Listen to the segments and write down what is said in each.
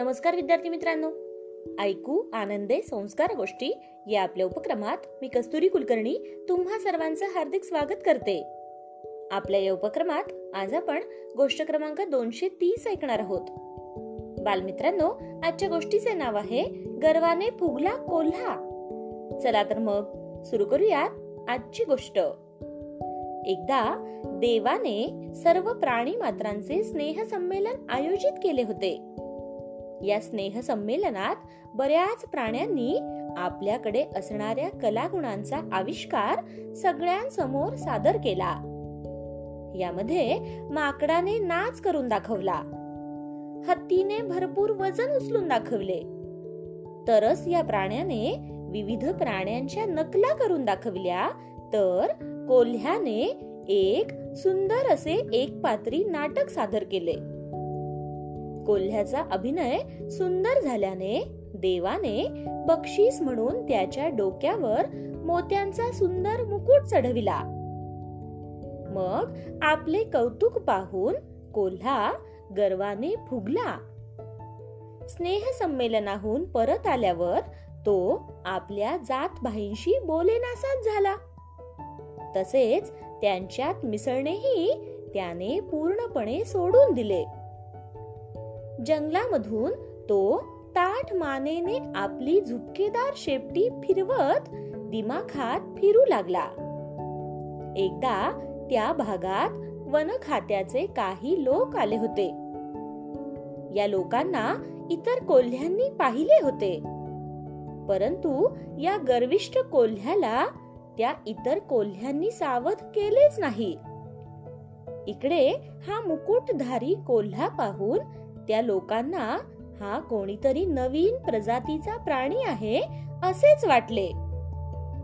नमस्कार विद्यार्थी मित्रांनो. ऐकू आनंदे संस्कार गोष्टी या आपल्या उपक्रमात मी कस्तुरी कुलकर्णी तुम्हा सर्वांचं हार्दिक स्वागत करते. आपल्या या उपक्रमात आज आपण गोष्ट क्रमांक दोनशे तीस ऐकणार आहोत. बालमित्रांनो आजच्या गोष्टीचे नाव आहे गर्वाने फुगला कोल्हा. चला तर मग सुरू करूयात आजची गोष्ट. एकदा देवाने सर्व प्राणी मात्रांचे स्नेह संमेलन आयोजित केले होते. या स्नेह संमेलनात बऱ्याच प्राण्यांनी आपल्याकडे असणाऱ्या कलागुणांचा आविष्कार सगळ्यांसमोर सादर केला. यामध्ये माकडाने नाच करून दाखवला. हत्तीने भरपूर वजन उचलून दाखवले. तरच या प्राण्याने विविध प्राण्यांच्या नकला करून दाखवल्या तर कोल्ह्याने एक सुंदर असे एक पात्री नाटक सादर केले. कोल्ह्याचा अभिनय सुंदर झाल्याने देवाने बक्षीस म्हणून त्याच्या डोक्यावर मोत्यांचा सुंदर मुकुट चढविला. मग आपले कौतुक पाहून कोल्हा गर्वाने फुगला. स्नेह संमेलनाहून परत आल्यावर तो आपल्या जात भाईंशी बोलेनासाच झाला. तसेच त्यांच्यात मिसळणेही त्याने पूर्णपणे सोडून दिले. जंगलामधून तो ताठ मानेने आपली झुपकेदार शेपटी फिरवत दिमाखात फिरू लागला. एकदा त्या भागात वन खात्याचे काही लोक आले होते. या लोकांना इतर कोल्ह्यांनी पाहिले होते. परंतु या गर्विष्ठ कोल्ह्याला त्या इतर कोल्ह्यांनी सावध केलेच नाही. इकडे हा मुकुटधारी कोल्हा पाहून त्या लोकांना हा कोणीतरी नवीन प्रजातीचा प्राणी आहे असेच वाटले.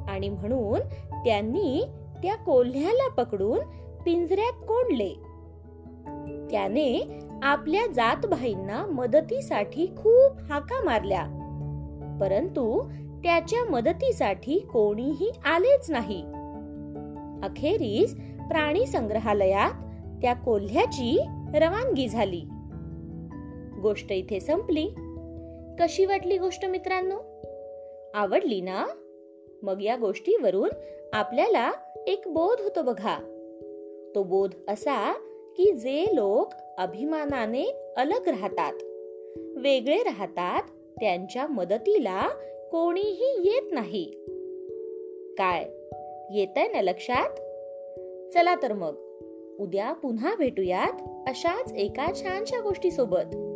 आणि म्हणून त्यांनी त्या कोल्ह्याला पकडून पिंजऱ्यात कोंडले. त्याने आपल्या जातभाईंना मदतीसाठी खूप हाका मारल्या. परंतु त्याच्या मदतीसाठी कोणीही आलेच नाही. अखेरीस प्राणी संग्रहालयात त्या कोल्ह्याची रवानगी झाली. गोष्ट इथे संपली. कशी वाटली गोष्ट मित्रांनो? आवडली ना? मग या गोष्टीवरून आपल्याला एक बोध होतो बघा. तो बोध असा की जे लोक अभिमानाने अलग राहतात वेगळे राहतात त्यांच्या मदतीला कोणीही येत नाही. काय? येत आहे ना लक्षात? चला तर मग उद्या पुन्हा भेटूयात अशाच एका छानशा गोष्टी सोबत